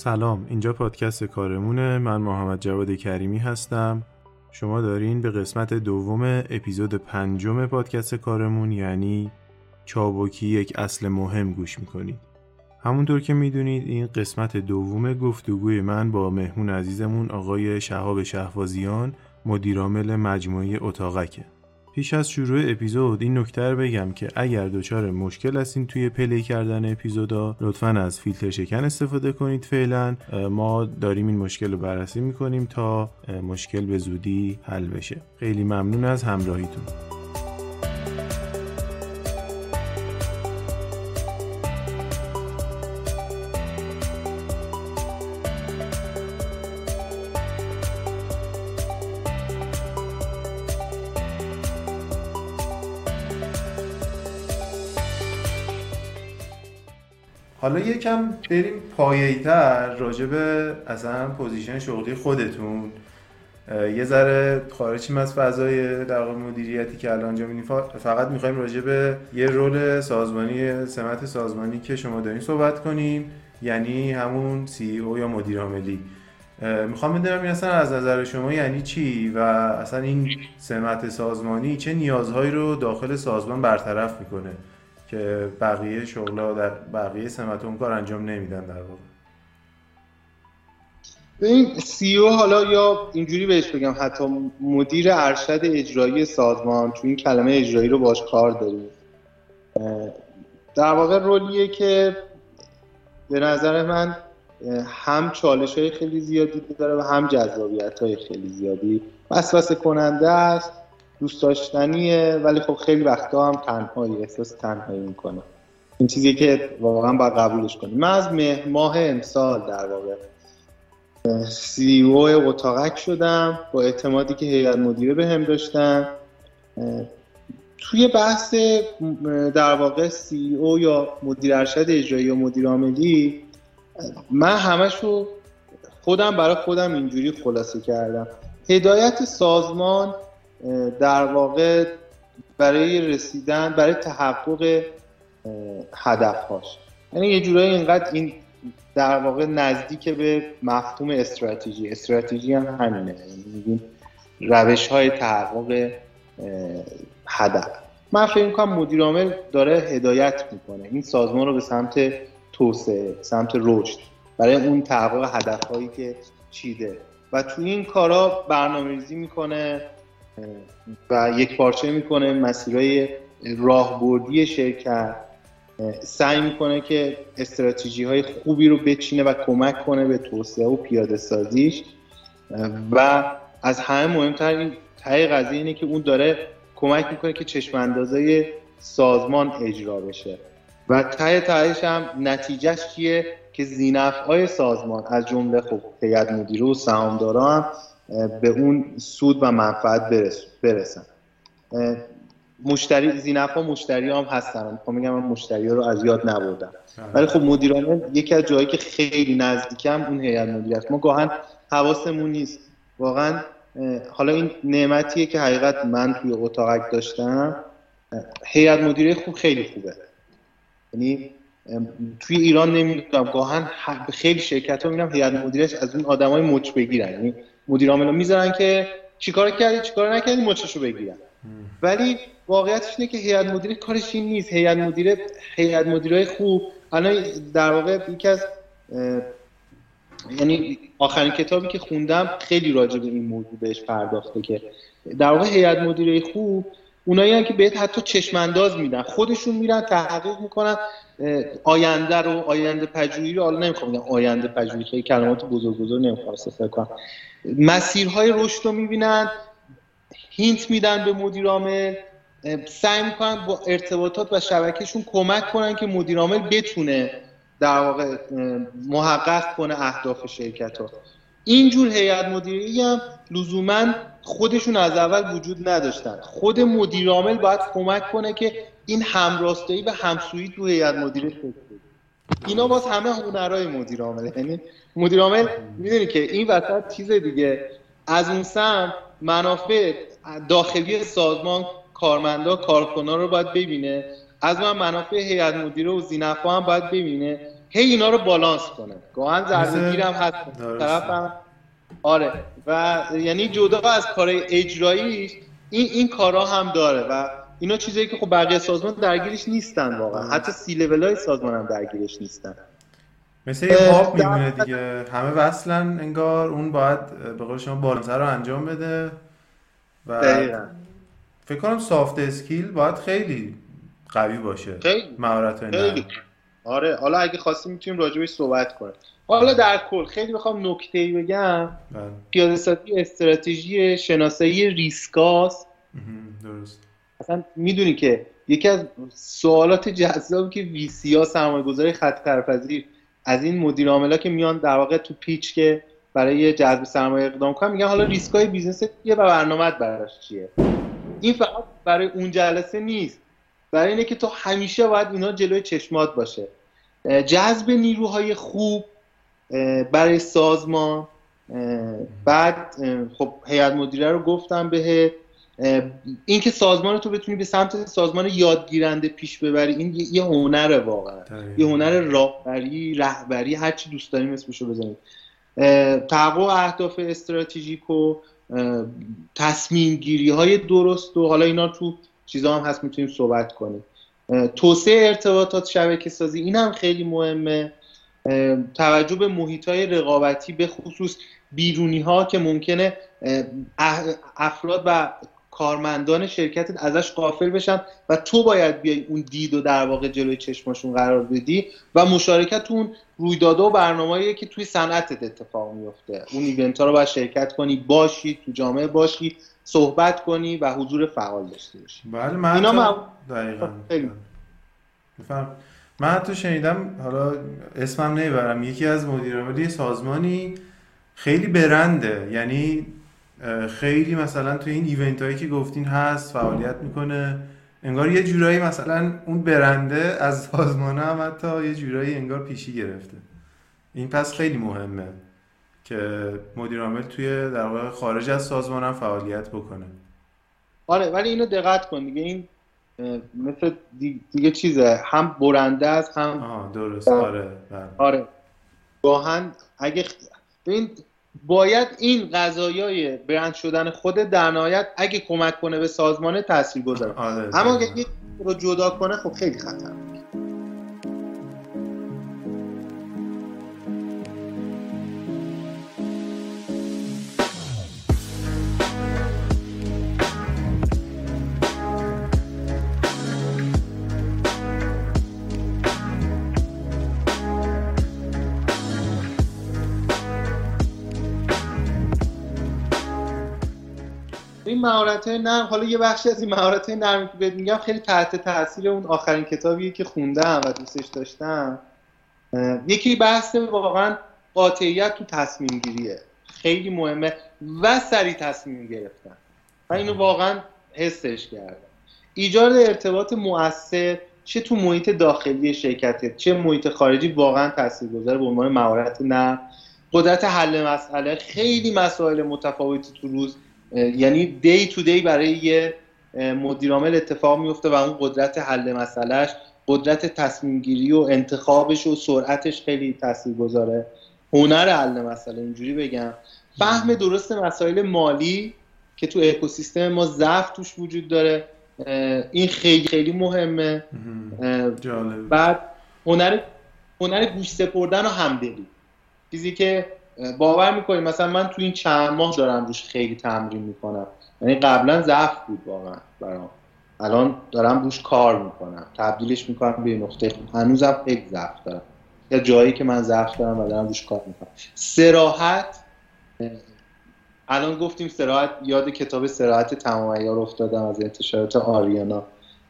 سلام اینجا پادکست کارمونه. من محمد جواد کریمی هستم. شما دارین به قسمت دوم اپیزود پنجم پادکست کارمون یعنی چابکی یک اصل مهم گوش می‌کنید. همونطور که می‌دونید این قسمت دوم گفتگوی من با مهمون عزیزمون آقای شهاب شهوازیان مدیرعامل مجموعه اتاقکه. پیش از شروع اپیزود این نکته رو بگم که اگر دچار مشکل هستین توی پلی کردن اپیزودا لطفا از فیلتر شکن استفاده کنید فعلا. ما داریم این مشکل رو بررسی می‌کنیم تا مشکل به زودی حل بشه. خیلی ممنون از همراهیتون. حالا یکم بریم پایه‌ای‌تر راجع به اصلا position شغلی خودتون. یه ذره خارجیم از فضای در مدیریتی که الان انجام میدین فقط می‌خوایم راجع به یه role سازمانی سمت سازمانی که شما دارین صحبت کنیم یعنی همون CEO یا مدیر عاملی. می‌خوام بدونم این اصلا از نظر شما یعنی چی و اصلا این سمت سازمانی چه نیازهایی رو داخل سازمان برطرف می‌کنه؟ که بقیه شغلا در بقیه سمت اون کار انجام نمیدن در واقع. این سی او حالا یا اینجوری بهش بگم حتی مدیر ارشد اجرایی سازمان چون این کلمه اجرایی رو باش کار داریم در واقع رولیه که به نظر من هم چالش های خیلی زیادی داره و هم جذابیت های خیلی زیادی. وسوسه کننده است. دوست داشتنیه ولی خب خیلی وقتا هم تنهایی احساس تنهایی می‌کنه. این چیزی که واقعا باید قبولش کنیم من از ماه امسال در واقع سی او اتاقک شدم با اعتمادی که هیئت مدیره به هم داشتن. توی بحث در واقع سی او یا مدیر ارشد اجرایی یا مدیر عاملی من همشو خودم برای خودم اینجوری خلاصه کردم. هدایت سازمان در واقع برای رسیدن برای تحقق هدفهاش. یعنی یه جورایی اینقدر این در واقع نزدیک به مفهوم استراتژی. استراتژی هم همینه. یعنی روش های تحقق هدف. من فکر می‌کنم مدیر عامل داره هدایت می‌کنه. این سازمان رو به سمت توسعه سمت رشد برای اون تحقق هدف هایی که چیده. و توی این کارا برنامه ریزی می‌کنه. و یک پارچه می‌کنه مسیرهای راهبردی شرکت سعی می‌کنه که استراتژی های خوبی رو بچینه و کمک کنه به توسعه و پیاده سازیش. و از همه مهمتر این تای قضیه اینه که اون داره کمک می‌کنه که چشم سازمان اجرا بشه. و ته تهش هم نتیجهش چیه؟ که زینف های سازمان از جمله خب هیئت مدیره و سهامدارا هم به اون سود و منفعت برسن مشتری زینف ها مشتری هم هستن. خب میگم من مشتری ها رو از یاد نبردم. ولی خب مدیران یکی از جایی که خیلی نزدیکم اون هیئت مدیریت ما گاهن حواسمون نیست. واقعا حالا این نعمتیه که حقیقت من توی اتاقک داشتم. هیئت مدیره خوب خیلی خوبه. یعنی توی ایران نمی‌دونم گاهن خیلی شرکت ها میرم هیئت مدیرش از اون آدمای مچ بگیرن. یعنی مدیر عامل می‌ذارن که چیکار کردی چیکار نکردی مچشو بگیرن. ولی واقعیتش اینه که هیئت مدیره کارش این نیست. هیئت مدیره هیئت مدیرای خوب. الان در واقع یکی از یعنی آخرین کتابی که خوندم خیلی راجع به این موضوع بهش پرداخته که در واقع هیئت مدیره خوب اونایی هم که بهت حتی چشم انداز میدن. خودشون میرن تحقیق می‌کنن. آینده رو آینده پژوهی رو حالا نمی‌خوام بگم آینده پژوهی خیلی کلمات بزرگ بزرگ نمی‌خوام استفاده کنم. مسیرهای رشد رو می‌بینن هینت میدن به مدیر عامل سعی می‌کنن با ارتباطات و شبکهشون کمک کنن که مدیر عامل بتونه در واقع محقق کنه اهداف شرکت ها اینجور هیئت مدیری هم لزوما خودشون از اول وجود نداشتن. خود مدیر عامل باید کمک کنه که این همراستایی و همسویی تو هیئت مدیره اینا باز همه هنرهای مدیر عامل. یعنی مدیر عامل می‌دونی که این وسط چیز دیگه. از اون سم منافع داخلی سازمان کارمندا کارکنا رو باید ببینه. از من منافع هیئت مدیره و زینفا هم باید ببینه. هی اینا رو بالانس کنه. گاهن ضربه گیرم هست. طرفم آره. و یعنی جدا از کار اجراییش این این کارا هم داره و اینا چیزایی که خب بقیه سازمان درگیرش نیستن واقعا. حتی سی لول های سازمان هم درگیرش نیستن. مثل یه هاب میمونه دیگه. همه وصلن انگار اون باید به قول شما بالانسر رو انجام بده و دقیقا. فکر کنم سافت اسکیل باید خیلی قوی باشه. خیلی. مهارت خیلی. آره حالا اگه خواستیم می‌تونیم راجبش صحبت کنیم. حالا در کل خیلی بخوام نکته ای بگم. بله. پیاده سازی استراتژی شناسایی ریسکاست درست. اصلا می‌دونی که یکی از سوالات جذابی که VC ها سرمایه گذاری خطرپذیر از این مدیر عاملا که میان در واقع تو pitch که برای جذب سرمایه اقدام کنن میگن حالا ریسک های business چیه و برنامه براش چیه؟ این فقط برای اون جلسه نیست. برای اینه که تو همیشه باید اینا جلوی چشمات باشه. جذب نیروهای خوب برای سازمان. بعد خب هیئت مدیره رو گفتم به اینکه سازمان تو بتونی به سمت سازمان یادگیرنده پیش ببری این یه هنره واقعا. یه هنر راهبری رهبری هر چی دوست داریم اسمشو بزنید تحقق اهداف استراتژیک و تصمیم گیری های درست و حالا اینا تو چیزا هم هست می‌تونیم صحبت کنیم. توسعه ارتباطات شبکه سازی این هم خیلی مهمه. توجه به محیط های رقابتی به خصوص بیرونی ها که ممکنه افراد و کارمندان شرکتت ازش قافل بشن و تو باید بیای اون دید و در واقع جلوی چشماشون قرار بدی و مشارکت اون رویدادها و برنامه‌ای که توی صنعتت اتفاق میفته اون ایونت ها رو باید شرکت کنی باشی تو جامعه باشی صحبت کنی و حضور فعال داشته باشی. بله من اینا دقیقاً. من حتی شنیدم حالا اسمم نمی‌برم یکی از مدیرعاملی سازمانی خیلی برنده. یعنی خیلی مثلا تو این ایونت هایی که گفتین هست فعالیت می‌کنه. انگار یه جورایی مثلا اون برنده از سازمان هم حتی یه جورایی انگار پیشی گرفته. این پس خیلی مهمه. که مدیر عامل توی در واقع خارج از سازمان هم فعالیت بکنه. آره ولی اینو دقت کن دیگه. این مثل دیگه چیزه. هم برنده است هم آه درست. آره بله. آره. گاهن اگه این باید این قضایای برند شدن خود در نهایت اگه کمک کنه به سازمان تاثیر گذاره آره اما اگه رو جدا کنه خب خیلی خطر. این مهارت های نرم حالا یه بخشی از این مهارت های نرم که بهت میگم خیلی تحت تاثیر اون آخرین کتابی که خوندم و دوستش داشتم. یکی بحث واقعا قاطعیت تو تصمیم گیریه. خیلی مهمه و سریع تصمیم گرفتن. و اینو واقعا حسش کردم. ایجاد ارتباط مؤثر چه تو محیط داخلی شرکتت چه محیط خارجی واقعا تاثیرگذار به عنوان مهارت نه قدرت حل مسئله خیلی مسائل متفاوتی تو روز یعنی دی تو دی برای یه مدیرعامل اتفاق میفته و اون قدرت حل مسئلهش قدرت تصمیم گیری و انتخابش و سرعتش خیلی تاثیر گذاره هنر حل مسئله اینجوری بگم. فهم درست مسائل مالی که تو اکوسیستم ما ضعف توش وجود داره. این خیلی خیلی مهمه. بعد هنر هنر گوش سپردن و همدلی. چیزی که باور می‌کنید مثلا من تو این چند ماه دارم روش خیلی تمرین می‌کنم. یعنی قبلا ضعف بود واقعا برام. الان دارم روش کار می‌کنم. تبدیلش می‌کنم به نقطه. هنوزم خیلی ضعف دارم. یا جایی که من ضعف دارم و دارم روش کار می‌کنم. سراحت الان گفتیم سراحت یاد کتاب سراحت تمام ایار افتادم از انتشارات آریانا.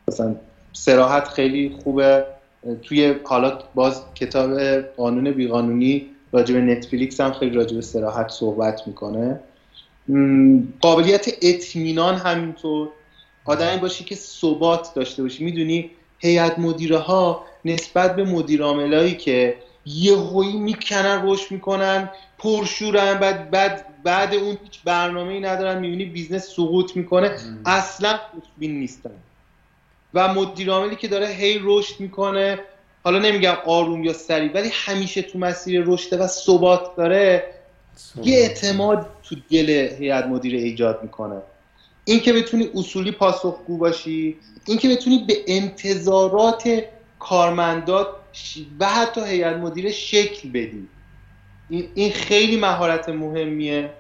مثلا صراحت خیلی خوبه. توی حالا باز کتاب قانون بیقانونی راجب نتفلیکس هم خیلی راجب صراحت صحبت می‌کنه. قابلیت اطمینان همینطور. آدمی باشی که ثبات داشته باشی. می‌دونی هیئت مدیره ها نسبت به مدیر عاملایی که یه هویی می‌کنن روش می‌کنن پرشورن بعد بعد بعد اون هیچ برنامه ای ندارن می‌بینی business سقوط می‌کنه. اصلا خوشبین نیستن. و مدیر عاملی که داره هی رشد می‌کنه حالا نمیگم آروم یا سریع ولی همیشه تو مسیر رشد و ثبات داره یه اعتماد تو دل هیئت مدیره ایجاد می‌کنه. این که بتونی اصولی پاسخگو باشی این که بتونی به انتظارات کارمندات و حتی هیئت مدیره شکل بدی. این خیلی مهارت مهمیه.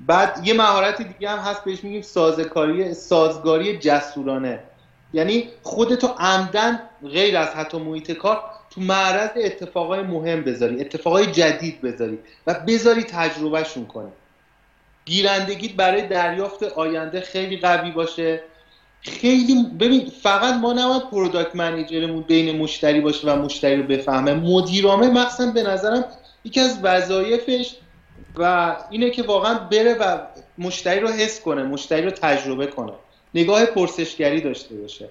بعد یه مهارت دیگه هم هست بهش میگیم سازکاری سازگاری جسورانه. یعنی خودتو عمدن غیر از حتی محیط کار تو معرض اتفاقای مهم بذاری اتفاقای جدید بذاری و بذاری تجربهشون کنی گیرندگیت برای دریافت آینده خیلی قوی باشه. خیلی ببین فقط ما نباید پروداکت منیجرمون بین مشتری باشه و مشتری رو بفهمه. مدیرامه مخصوصا به نظرم یکی از وظایفش و اینه که واقعا بره و مشتری رو حس کنه مشتری رو تجربه کنه. نگاه پرسشگری داشته باشه.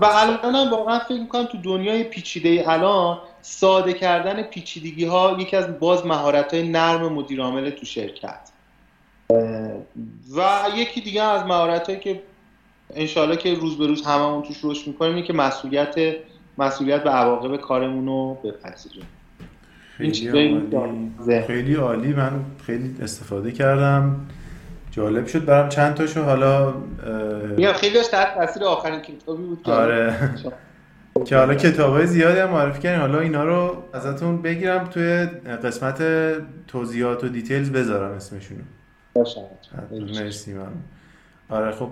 و الان هم واقعا فکر می‌کنم تو دنیای پیچیده الان ساده کردن پیچیدگی ها یکی از باز مهارت های نرم مدیر عامل تو شرکت. و یکی دیگه از مهارت هایی که انشالله که روز به روز هممون توش رشد می‌کنیم اینه که مسئولیت مسئولیت به عواقب کارمون رو بپذیریم. خیلی عالی. خیلی عالی. من خیلی استفاده کردم. جالب شد. برام چند تاشو حالا میگم خیلی تحت تاثیر آخرین کتابی بود که آره. که حالا کتابای زیادی هم معرفی کردین حالا اینا رو ازتون بگیرم توی قسمت توضیحات و دیتیلز بذارم اسمشونو. باشه. مرسی من آره خب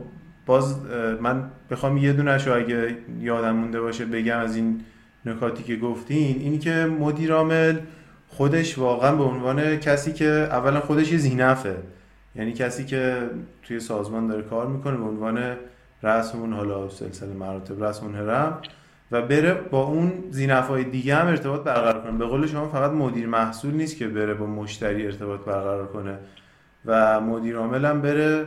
باز من بخوام یه دونش رو اگه یادم مونده باشه بگم از این نکاتی که گفتین. اینی که مدیر عامل خودش واقعا به عنوان کسی که اولا خودش یه زینفه یعنی کسی که توی سازمان داره کار می‌کنه به عنوان رسمون حالا سلسله مراتب رسمون هرم و بره با اون زینفای دیگه هم ارتباط برقرار کنه. به قول شما فقط مدیر محصول نیست که بره با مشتری ارتباط برقرار کنه و مدیر عامل هم بره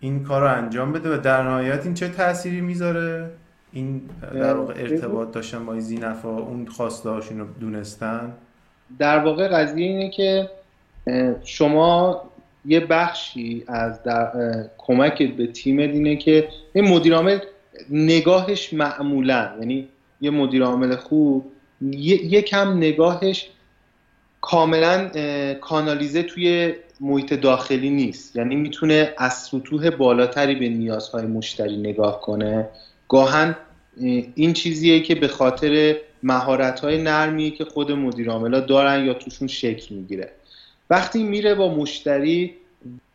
این کار رو انجام بده و در نهایت این چه تأثیری می‌ذاره؟ این در واقع ارتباط داشتن با این زینفا اون خواسته رو دونستن؟ در واقع قضیه اینه که شما یه بخشی از در کمک به تیم اینه که این مدیر عامل نگاهش معمولا یعنی یه مدیر عامل خوب یه کم نگاهش کاملا کانالیزه توی محیط داخلی نیست. یعنی می‌تونه از سطوح بالاتری به نیازهای مشتری نگاه کنه. گاهن این چیزیه که به خاطر مهارت های نرمیه که خود مدیر دارن یا توشون شکل می‌گیره. وقتی میره با مشتری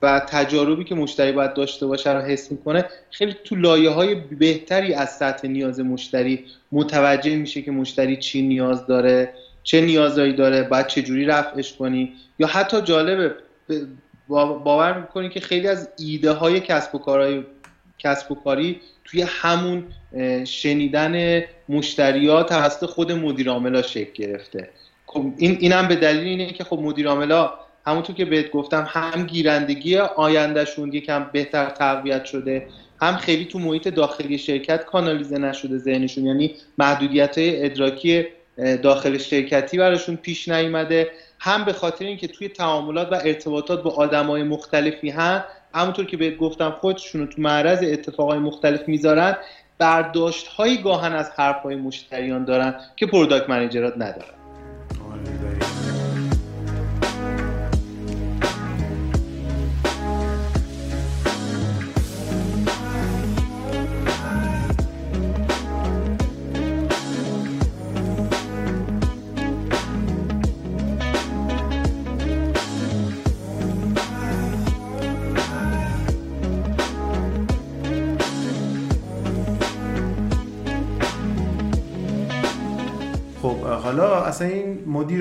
و تجاربی که مشتری باید داشته باشه رو حس می‌کنه خیلی تو لایه های بهتری از سطح نیاز مشتری متوجه میشه که مشتری چی نیاز داره چه نیازهایی داره باید چه جوری رفعش کنی. یا حتی جالبه باور می‌کنی که خیلی از ایده های کسب و کارهای کسب و کاری توی همون شنیدن مشتریات توسط خود مدیر عاملا شکل گرفته. خب این اینم به دلیل اینه که خب مدیر عاملا همونطور که بهت گفتم هم گیرندگی آیندهشون یکم بهتر تقویت شده هم خیلی تو محیط داخلی شرکت کانالیزه نشده ذهنشون. یعنی محدودیت های ادراکی داخل شرکتی براشون پیش نیامده هم به خاطر اینکه توی تعاملات و ارتباطات با آدمای مختلفی هم همونطور که بهت گفتم خودشون رو تو معرض اتفاقای مختلف می‌ذارن. برداشت های گاهن از حرف های مشتریان دارن که پروداکت منیجرات ندارن.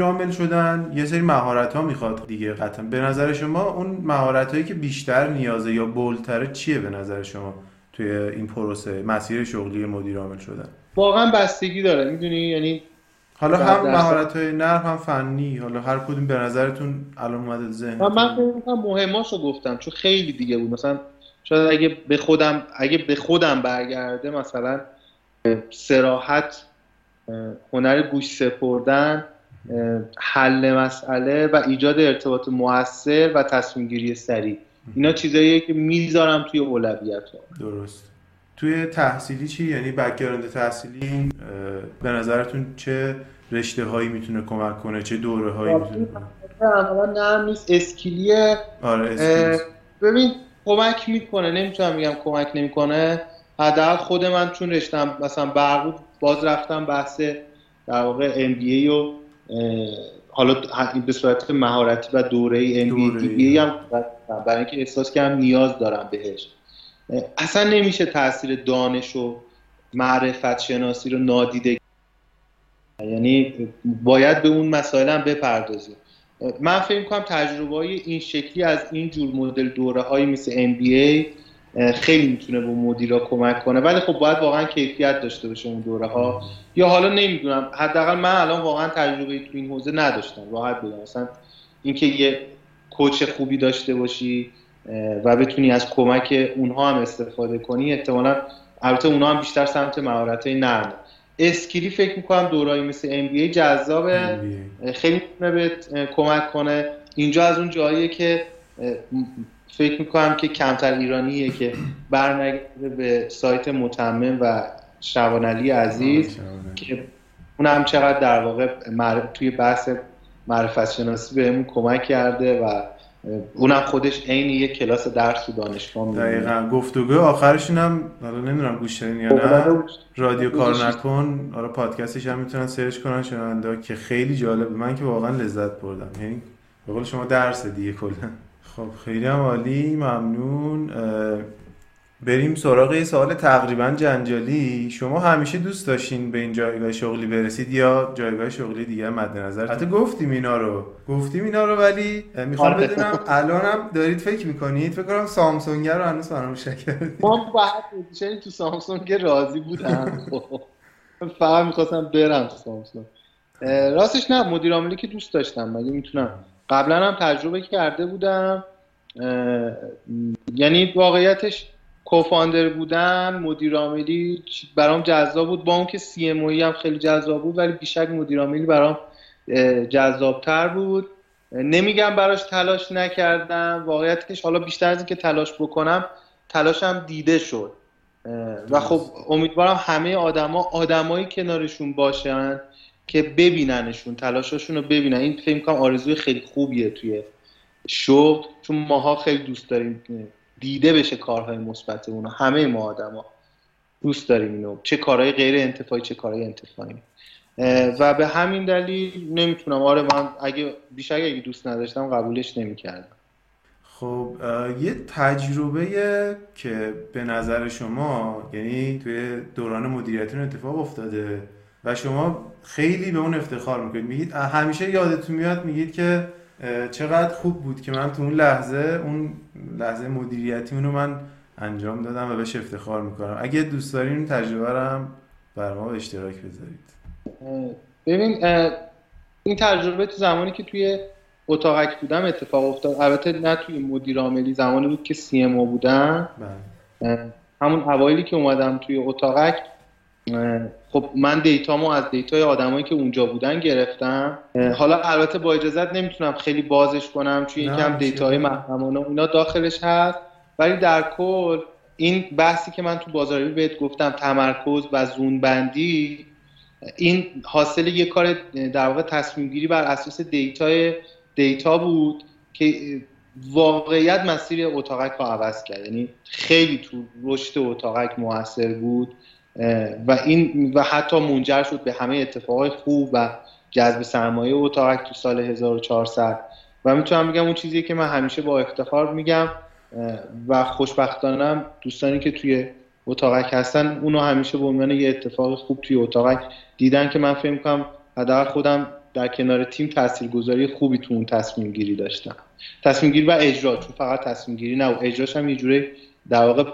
عامل شدن. یه سری مهارت ها می‌خواد دیگه قطعا. به نظر شما اون مهارت هایی که بیشتر نیازه یا بولتره چیه به نظر شما توی این پروسه مسیر شغلی مدیر عامل شدن؟ واقعا بستگی داره. می‌دونی؟ یعنی حالا هم مهارت های نرم هم فنی. حالا هر کدوم به نظرتون الان اومده ذهن من فکر مهماشو گفتم چون خیلی دیگه بود. مثلا شاید اگه به خودم اگه به خودم برگرده مثلا صراحت هنر گوش سپردن حل مسئله و ایجاد ارتباط موثر و تصمیم گیری سریع. اینا چیزاییه که می‌ذارم توی اولویت. درست. توی تحصیلی چی؟ یعنی background تحصیلی به نظرتون چه رشته هایی می‌تونه کمک کنه؟ چه دوره هایی می‌تونه کنه نه نیست. skill یه. آره ببین کمک می‌کنه. نمی‌تونم میگم کمک نمی‌کنه. حداقل خود من چون رشتم مثلا برق باز رفتم بحث در واقع ام بی و حالا به صورت مهارتی و دوره ام بی هم برای اینکه احساس کردم نیاز دارم بهش. اصلا نمیشه تاثیر دانش و معرفت شناسی رو نادیده یعنی باید به اون مسائل هم بپردازیم. من فکر کنم تجربه های این شکلی از این جور مدل دوره هایی مثل MBA خیلی می‌تونه به مدیرا کمک کنه. ولی خب باید واقعا کیفیت داشته باشه اون دوره ها یا حالا نمی‌دونم حداقل من الان واقعا تجربه تو این حوزه نداشتم. راحت بگم. مثلا اینکه یه کوچ خوبی داشته باشی و بتونی از کمک اونها هم استفاده کنی احتمالا البته اونها هم بیشتر سمت مهارت نرم اسکیلی فکر می‌کنم دورایی مثل ام بی جذابه. خیلی می‌تونه به کمک کنه. اینجا از اون جاییه که فکر می‌کنم که کمتر ایرانیه که برنگرده به سایت متمم و شوانلی عزیز که اون هم چقدر در واقع توی بحث معرفت شناسی بهمون کمک کرده و اونم خودش عین یک کلاس درس تو دانشگاه میده دقیقا. گفتگو آخرشون هم حالا نمی‌دونم گوش یا نه. رادیو کار نکن. آره پادکستش هم می‌تونن سرچ کنن شنونده که خیلی جالب. من که واقعا لذت بردم. یعنی به قول شما درس دیگه کلا. خب خیلی هم عالی ممنون. بریم سراغ یه سوال تقریبا جنجالی. شما همیشه دوست داشتین به این جایگاه شغلی برسید یا جایگاه شغلی دیگه مد نظر حتی گفتیم اینا رو. گفتیم اینا رو ولی می‌خوام آره. بدونم الانم دارید فکر می‌کنید؟ فکر کنم سامسونگ رو هنوز فراموش کردید ما بعد تو سامسونگ راضی بودم. فقط می‌خواستم برم سامسونگ. راستش نه مدیر عاملی که دوست داشتم مگه می‌تونم؟ قبلا هم تجربه کرده بودم یعنی واقعیتش کوفاندر بودن مدیر عاملی برام جذاب بود. با اون که سی ام هم خیلی جذاب بود ولی بیشک مدیر عاملی برام جذابتر بود. نمیگم براش تلاش نکردم. واقعیتش حالا بیشتر از اینکه تلاش بکنم تلاشم دیده شد. و خب امیدوارم همه آدما آدمایی کنارشون باشن. که ببیننشون تلاششون رو ببینن. این فکر کنم آرزوی خیلی خوبیه توی شغل چون ماها خیلی دوست داریم دیده بشه کارهای مثبت اونو همه ما آدما دوست داریم اینو. چه کارهای غیر انتفاعی چه کارهای انتفاعی. و به همین دلیل نمی‌تونم. آره من اگه بیشتر اگه دوست نداشتم قبولش نمی‌کردم. خب یه تجربه که به نظر شما یعنی توی دوران مدیریتتون اتفاق افتاده و شما خیلی به اون افتخار می‌کنید. میگید همیشه یادتون میاد میگید که چقدر خوب بود که من تو اون لحظه اون لحظه مدیریتی رو من انجام دادم و بهش افتخار می‌کنم. اگه دوست دارین این تجربه رو هم بر ما به اشتراک بذارید. ببین این تجربه تو زمانی که توی اتاقک بودم اتفاق افتاد. البته نه توی مدیر عاملی زمانی بود که CMO بودم. بله. همون اوایلی که اومدم توی اتاقک خب من data مو از data ی آدمایی که اونجا بودن گرفتم. حالا البته با اجازت نمی‌تونم خیلی بازش کنم چون یکم data های محرمانه اونا داخلش هست. ولی در کل این بحثی که من تو بازاریابی بهت گفتم تمرکز و zone بندی این حاصل یه کار در واقع تصمیم گیری بر اساس data ی data بود که واقعیت مسیر اتاقک رو عوض کرد. یعنی خیلی تو رشد اتاقک موثر بود. و این و حتی منجر شد به همه اتفاقای خوب و جذب سرمایه اتاقک تو سال 1400 و می‌تونم بگم اون چیزی که من همیشه با افتخار میگم و خوشبختانم دوستانی که توی اتاقک هستن اونو همیشه به عنوان یه اتفاق خوب توی اتاقک دیدن که من فکر می‌کنم حداقل خودم در کنار تیم تاثیرگذاری خوبی تو اون تصمیم گیری داشتم. تصمیم گیری و اجرا چون فقط تصمیم گیری نه و اجراش هم یه جوری در واقع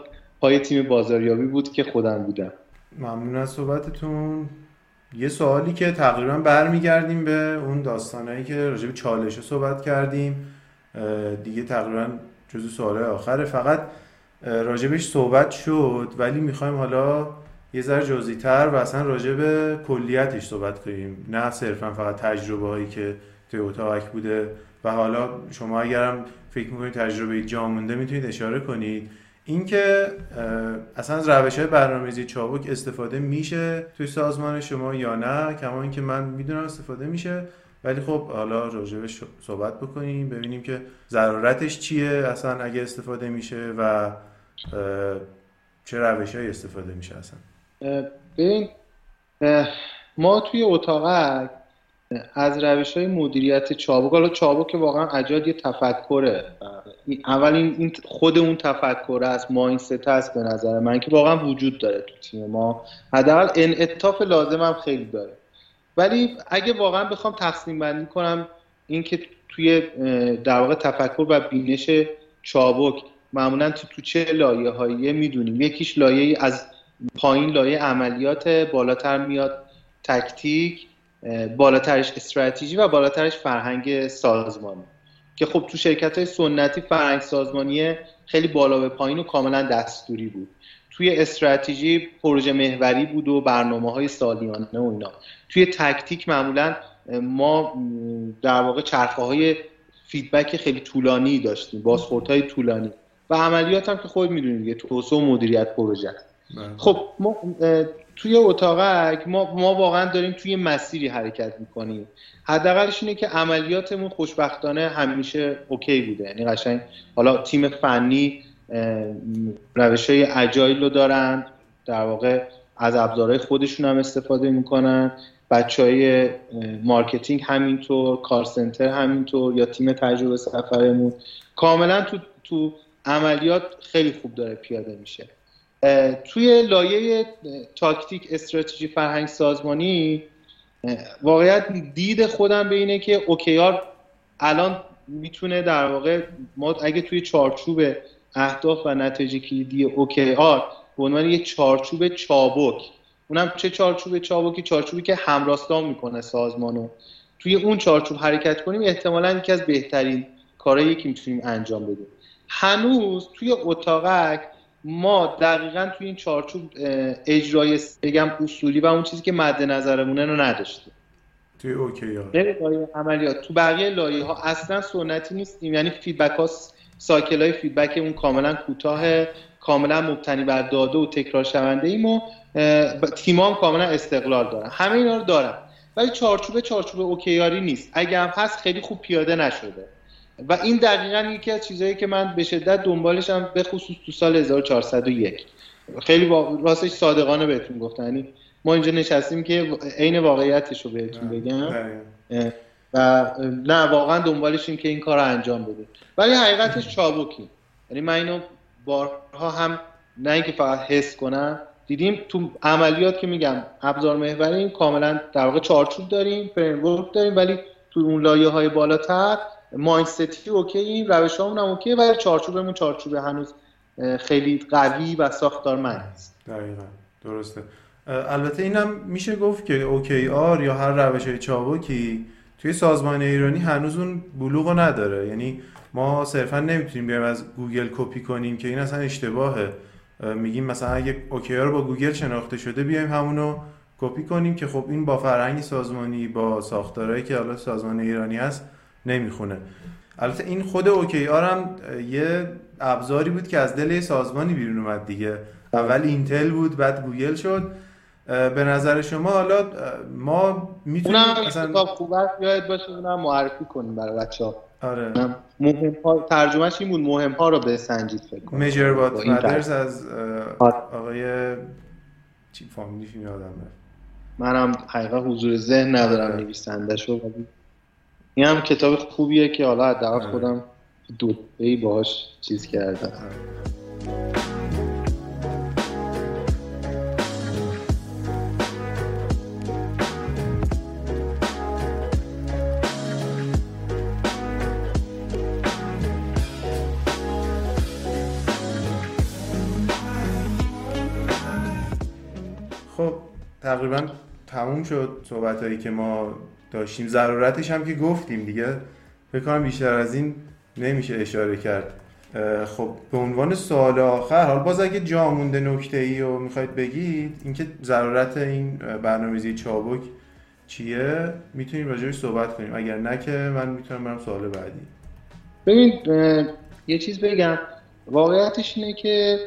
پای تیم بازاریابی بود که خودم بودم. ممنون از صحبتتون. یه سوالی که تقریبا برمیگردیم به اون داستانهایی که راجع به چالش صحبت کردیم. دیگه تقریبا جزو سوال آخره. فقط راجبش صحبت شد ولی می‌خوایم حالا یه ذره جزئی تر و اصلا راجع به کلیتش صحبت کنیم. نه صرفا فقط تجربه هایی که توی اتاقک بوده. و حالا شما اگرم فکر می‌کنید تجربه جا مونده می‌تونید اشاره کنید. اینکه اصلا از روش های برنامه‌ریزی چابک استفاده میشه توی سازمان شما یا نه کما اینکه من می‌دونم استفاده میشه. ولی خب حالا راجبش صحبت بکنیم ببینیم که ضرورتش چیه اصلا اگه استفاده میشه و چه روش استفاده میشه اصلا. ببین ما توی اتاقک از روش های مدیریت چابک حالا چابک واقعا اجاد یه تفکره. اول این خود اون تفکره است ماینست هست به نظر من که واقعا وجود داره تو تیم ما. حداقل انعطاف لازم هم خیلی داره. ولی اگه واقعا بخوام تقسیم بندی کنم این که توی در واقع تفکر و بینش چابک معمولا تو, تو چه لایه هایی می‌دونیم. یکیش لایه از پایین لایه عملیات بالاتر میاد تکتیک. بالاترش استراتژی و بالاترش فرهنگ سازمانی. که خب تو شرکت های سنتی فرهنگ سازمانی خیلی بالا به پایین و کاملا دستوری بود. توی استراتژی پروژه محوری بود و برنامه های سالیانه و اینا. توی تاکتیک معمولا ما در واقع چرخه های feedback خیلی طولانی داشتیم بازخورد های طولانی. و عملیات هم که خود می‌دونید دیگه توسعه و مدیریت پروژه. بله. خب ما توی اتاقک, ما واقعا داریم توی مسیری حرکت می‌کنیم. حداقلش اینه که عملیاتمون خوشبختانه همیشه اوکی بوده. یعنی قشنگ حالا تیم فنی روش های agile رو دارن. در واقع از ابزارهای خودشون هم استفاده می‌کنن. بچه های marketing همینطور call center همینطور یا تیم تجربه سفرمون. کاملا تو, تو عملیات خیلی خوب داره پیاده میشه. توی لایه تاکتیک استراتژی فرهنگ سازمانی واقعیت دید خودم به اینه که OKR الان می‌تونه در واقع ما اگه توی چارچوب اهداف و نتیجه کلیدی اوکی آر به عنوان یه چارچوب چابک اونم چه چارچوب چابکی؟ چارچوبی که همراستان می‌کنه سازمانو توی اون چارچوب حرکت کنیم احتمالا یکی از بهترین کارهایی که می‌تونیم انجام بدیم. هنوز توی اتاقک ما دقیقا توی این چارچوب اجرای بگم اصولی و اون چیزی که مد نظرمونه رو نداشتیم. توی OKR ها. عملیات. تو بقیه لایه ها اصلا سنتی نیستیم یعنی feedback ها cycle های feedback اون کاملا کوتاه کاملا مبتنی بر داده و تکرار شونده ایم و تیم هم کاملا استقلال دارن. همه اینا رو دارن. ولی چارچوب چارچوب OKR ی نیست. اگه هم هست خیلی خوب پیاده نشده. و این دقیقا یکی از چیزهایی که من به شدت دنبالشم به خصوص تو سال 1401 خیلی راستش صادقانه بهتون گفتم. یعنی ما اینجا نشستیم که عین واقعیتش رو بهتون بگم. و نه واقعا دنبالشیم که این کار رو انجام بده. ولی حقیقتش چابکی یعنی من اینو بارها هم نه اینکه فقط حس کنم دیدیم تو عملیات که میگم ابزار محوری کاملا در واقع چارچوب داریم فریم داریم ولی تو اون لایه های بالاتر mindset ی okay روش هم okay ولی چارچوبمون چارچوب هنوز خیلی قوی و ساختارمند است دقیقا. درسته. البته اینم میشه گفت که OKR یا هر روش های چابکی توی سازمان ایرانی هنوز اون بلوغ نداره. یعنی ما صرفا نمی‌تونیم بیایم از گوگل کپی کنیم که این اصلا اشتباهه. میگیم مثلا اگه OKR با گوگل شناخته شده بیایم همونو کپی کنیم که خب این با فرهنگ سازمانی با ساختارهایی که حالا سازمان ایرانی هست نمی‌خونه. البته این خود OKR هم یه ابزاری بود که از دل سازمانی بیرون اومد دیگه. اول اینتل بود بعد گوگل شد. به نظر شما حالا ما می‌تونیم اونم مثلا خوب یاد باشه اونم معرفی کنیم برای بچه ها آره. مهم ها ترجمهش این بود مهم ها رو بسنجید فکر کنم. Measure What Matters از آره. آقای چی فامیلیش یادم منم حقیقا حضور ذهن ندارم آره. نویسنده شو این هم کتاب خوبیه که حالا حداقل آره. خودم دو ای باهاش چیز کردم خب تقریبا تموم شد صحبت هایی که ما داشتیم. ضرورتش هم که گفتیم دیگه. فکر کنم بیشتر از این نمیشه اشاره کرد. خب به عنوان سوال آخر حال باز اگه جا مونده نکته ای رو می‌خواید بگید اینکه ضرورت این برنامه‌ریزی چابک چیه؟ می‌تونیم راجعش صحبت کنیم. اگر نه که من می‌تونم برم سوال بعدی. ببین یه چیز بگم. واقعیتش اینه که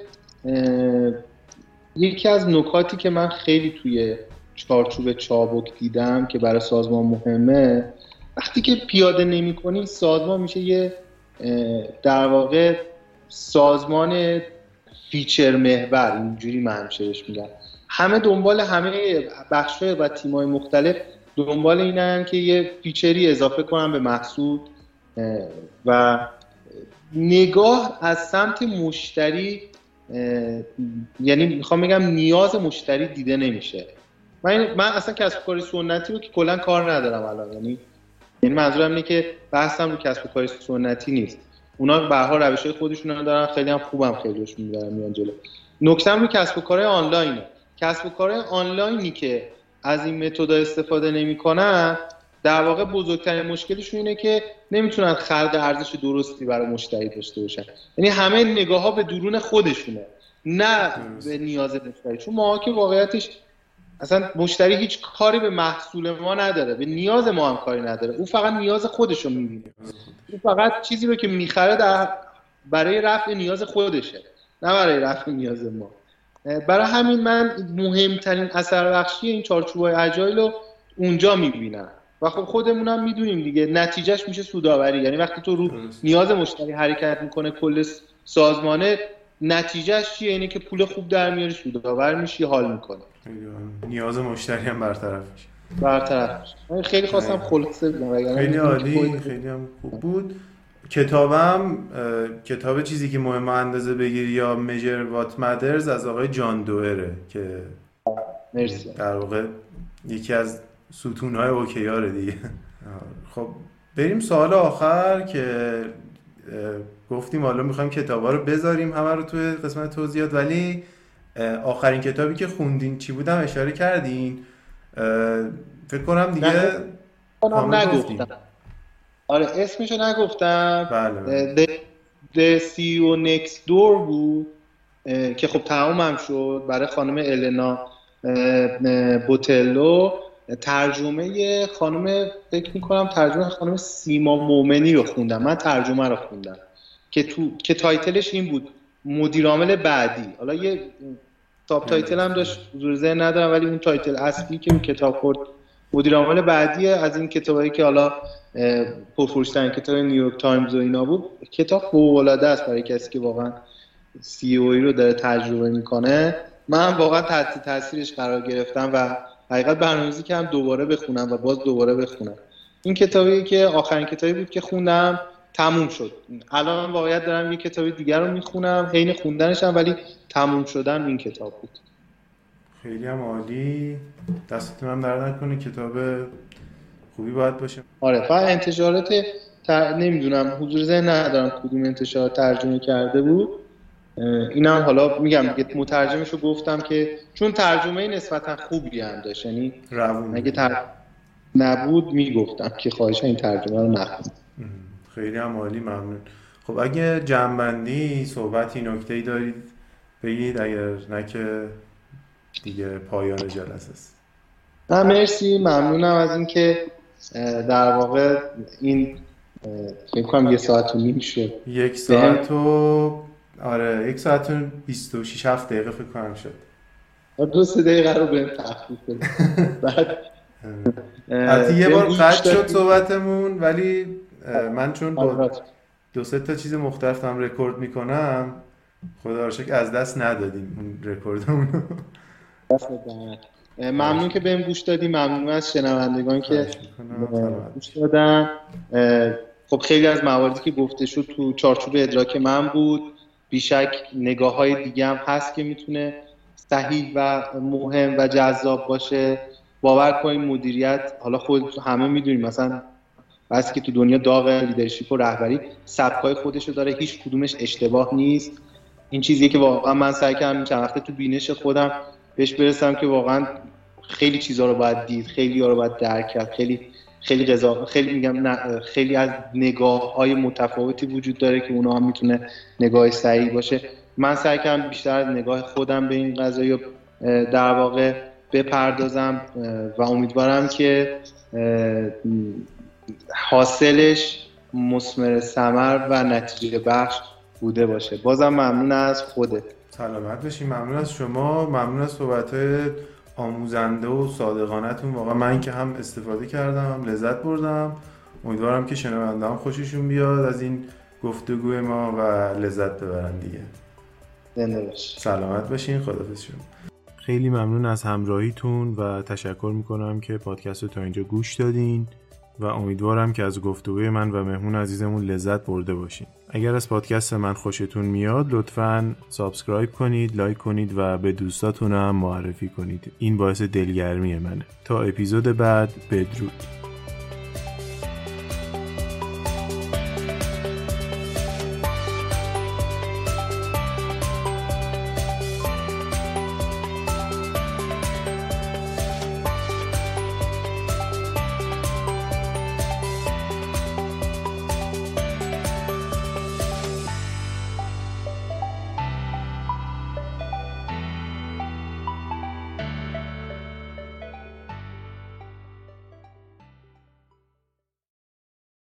یکی از نکاتی که من خیلی توی چارچوب چابک دیدم که برای سازمان مهمه. وقتی که پیاده نمی کنی سازمان میشه یه در واقع سازمان feature محور. اینجوری من همیشه میگم. همه دنبال همه بخش و تیمای مختلف دنبال اینن که یه feature ی اضافه کنن به محصول و نگاه از سمت مشتری یعنی می‌خوام بگم نیاز مشتری دیده نمیشه. من, من اصلا کسب کاری سنتی رو که کلا کار ندارم الان. یعنی یعنی منظورم اینه که بحثم رو کسب کاری سنتی نیست. اونا به هر روش های خودشون دارن خیلی هم خوبم خیلیش می‌برن میان جلو. نکتم رو کسب و کار آنلاینه. کسب و کار آنلاینی که از این متد استفاده نمی‌کنن در واقع بزرگترین مشکلشون اینه که نمی‌تونن خلق ارزش درستی برای مشتری داشته باشن. یعنی همه نگاه ها به درون خودشونه نه به نیاز مشتری. چون ما که واقعیتش اصلا مشتری هیچ کاری به محصول ما نداره به نیاز ما هم کاری نداره. او فقط نیاز خودش رو می‌بینه. او فقط چیزی رو که می‌خره در برای رفع نیاز خودشه نه برای رفع نیاز ما. برای همین من مهمترین اثر بخشی این چارچوب های اجایل رو اونجا می‌بینم. و خب خودمونم می‌دونیم دیگه نتیجهش میشه سوداوری یعنی وقتی تو رو نیاز مشتری حرکت می‌کنه کل سازمانه نتیجهش چیه؟ اینه که پول خوب در میاری سودآور میشی حال می‌کنه نیاز مشتری هم برطرف. میشه برطرف خیلی خواستم خلاصه بگم خیلی عالی خیلی هم خوب بود. کتابم کتاب چیزی که مهم اندازه بگیری یا میجر وات مدرز از آقای جان دوئره که مرسی. در واقع یکی از ستونهای اوکیاره دیگه. خب بریم سوال آخر که گفتیم حالا می‌خوایم کتابا رو بذاریم همه رو توی قسمت توضیحات ولی آخرین کتابی که خوندین چی بودم؟ اشاره کردین. فکر کنم دیگه نگفتم. آره اسمشو نگفتم. بله The CEO Next Door بود که خب تمام شد برای خانم النا بوتلو. ترجمه خانم فکر می‌کنم ترجمه خانم سیما مومنی رو خوندم. من ترجمه رو خوندم. که تو که title ش این بود مدیرعامل بعدی. حالا یه top title هم داشت حضور ذهن ندارم ولی اون title اصلی که اون کتاب خورد مدیرعامل بعدی از این کتابایی که حالا پرفروشترین کتاب نیویورک تایمز و اینا بود کتاب فوق العاده است برای کسی که واقعا سی او ای رو داره تجربه می‌کنه. من واقعا تحت تاثیرش قرار گرفتم و حقیقت برنامه‌ریزی که هم دوباره بخونم و باز دوباره بخونم. این کتابی که آخرین کتابی بود که خوندم تموم شد. الان واقعیت دارم یه کتابی دیگر رو می‌خونم حین خوندنشم ولی تموم شدن این کتاب بود. خیلی هم عالی. دستتون هم در نکنه کتاب خوبی باید باشه. آره فقط انتشارات تر... نمی‌دونم حضور ذهن ندارم کدوم انتشار ترجمه کرده بود. اینم حالا میگم مترجمش رو گفتم که چون ترجمه نسبتا خوبی هم داشت یعنی اگه تر... نبود می‌گفتم که خواهش این ترجمه رو نخونم خیلی هم عالی ممنون. خب اگه جنبندی صحبتی نکته ای دارید بگید اگر نه که دیگه پایان جلسه است. نه مرسی. ممنونم از اینکه در واقع این فکر کنم یه ساعت و نیم شد. یک ساعت و آره یک ساعت و 26 7 دقیقه فکر کنم شد. دو سه دقیقه رو بهم تخفیف بده بعد حتی یه بار قطع شد صحبتمون ولی من چون با دو سه تا چیز مختلف هم رکورد می‌کنم خدا رو از دست ندادیم اون رکوردمون. ممنون که بهم گوش دادی ممنون از شنوندگان که گوش دادن. خب خیلی از مواردی که گفته شد تو چارچوب ادراک من بود. بیشک نگاه های دیگه هم هست که می‌تونه صحیح و مهم و جذاب باشه. باور کنید مدیریت حالا خود همه می‌دونیم مثلا بس که تو دنیا داغ leadership و رهبری سبکای خودشو داره هیچ کدومش اشتباه نیست. این چیزی که واقعا من سعی کردم چند وقته تو بینش خودم بهش برسم که واقعا خیلی چیزها رو باید دید خیلی ها رو باید درک کرد خیلی خیلی قضا خیلی میگم نه خیلی از نگاه های متفاوتی وجود داره که اونا هم می‌تونه نگاه صحیح باشه. من سعی کردم بیشتر از نگاه خودم به این قضایی در واقع بپردازم و امیدوارم که حاصلش مسمر سمر و نتیجه بخش بوده باشه. بازم ممنون از خوده سلامت باشین ممنون از شما. ممنون از صحبت آموزنده و صادقانتون واقعا من که هم استفاده کردم لذت بردم. امیدوارم که شنونده هم خوششون بیاد از این گفتگوی ما و لذت ببرن دیگه. سلامت باشین. خدافظ شما. خیلی ممنون از همراهیتون و تشکر می‌کنم که پادکست رو تا اینجا گوش دادین. و امیدوارم که از گفتگوی من و مهمون عزیزمون لذت برده باشین. اگر از پادکست من خوشتون میاد لطفا subscribe کنید like کنید و به دوستاتون هم معرفی کنید. این باعث دلگرمی منه. تا اپیزود بعد بدرود.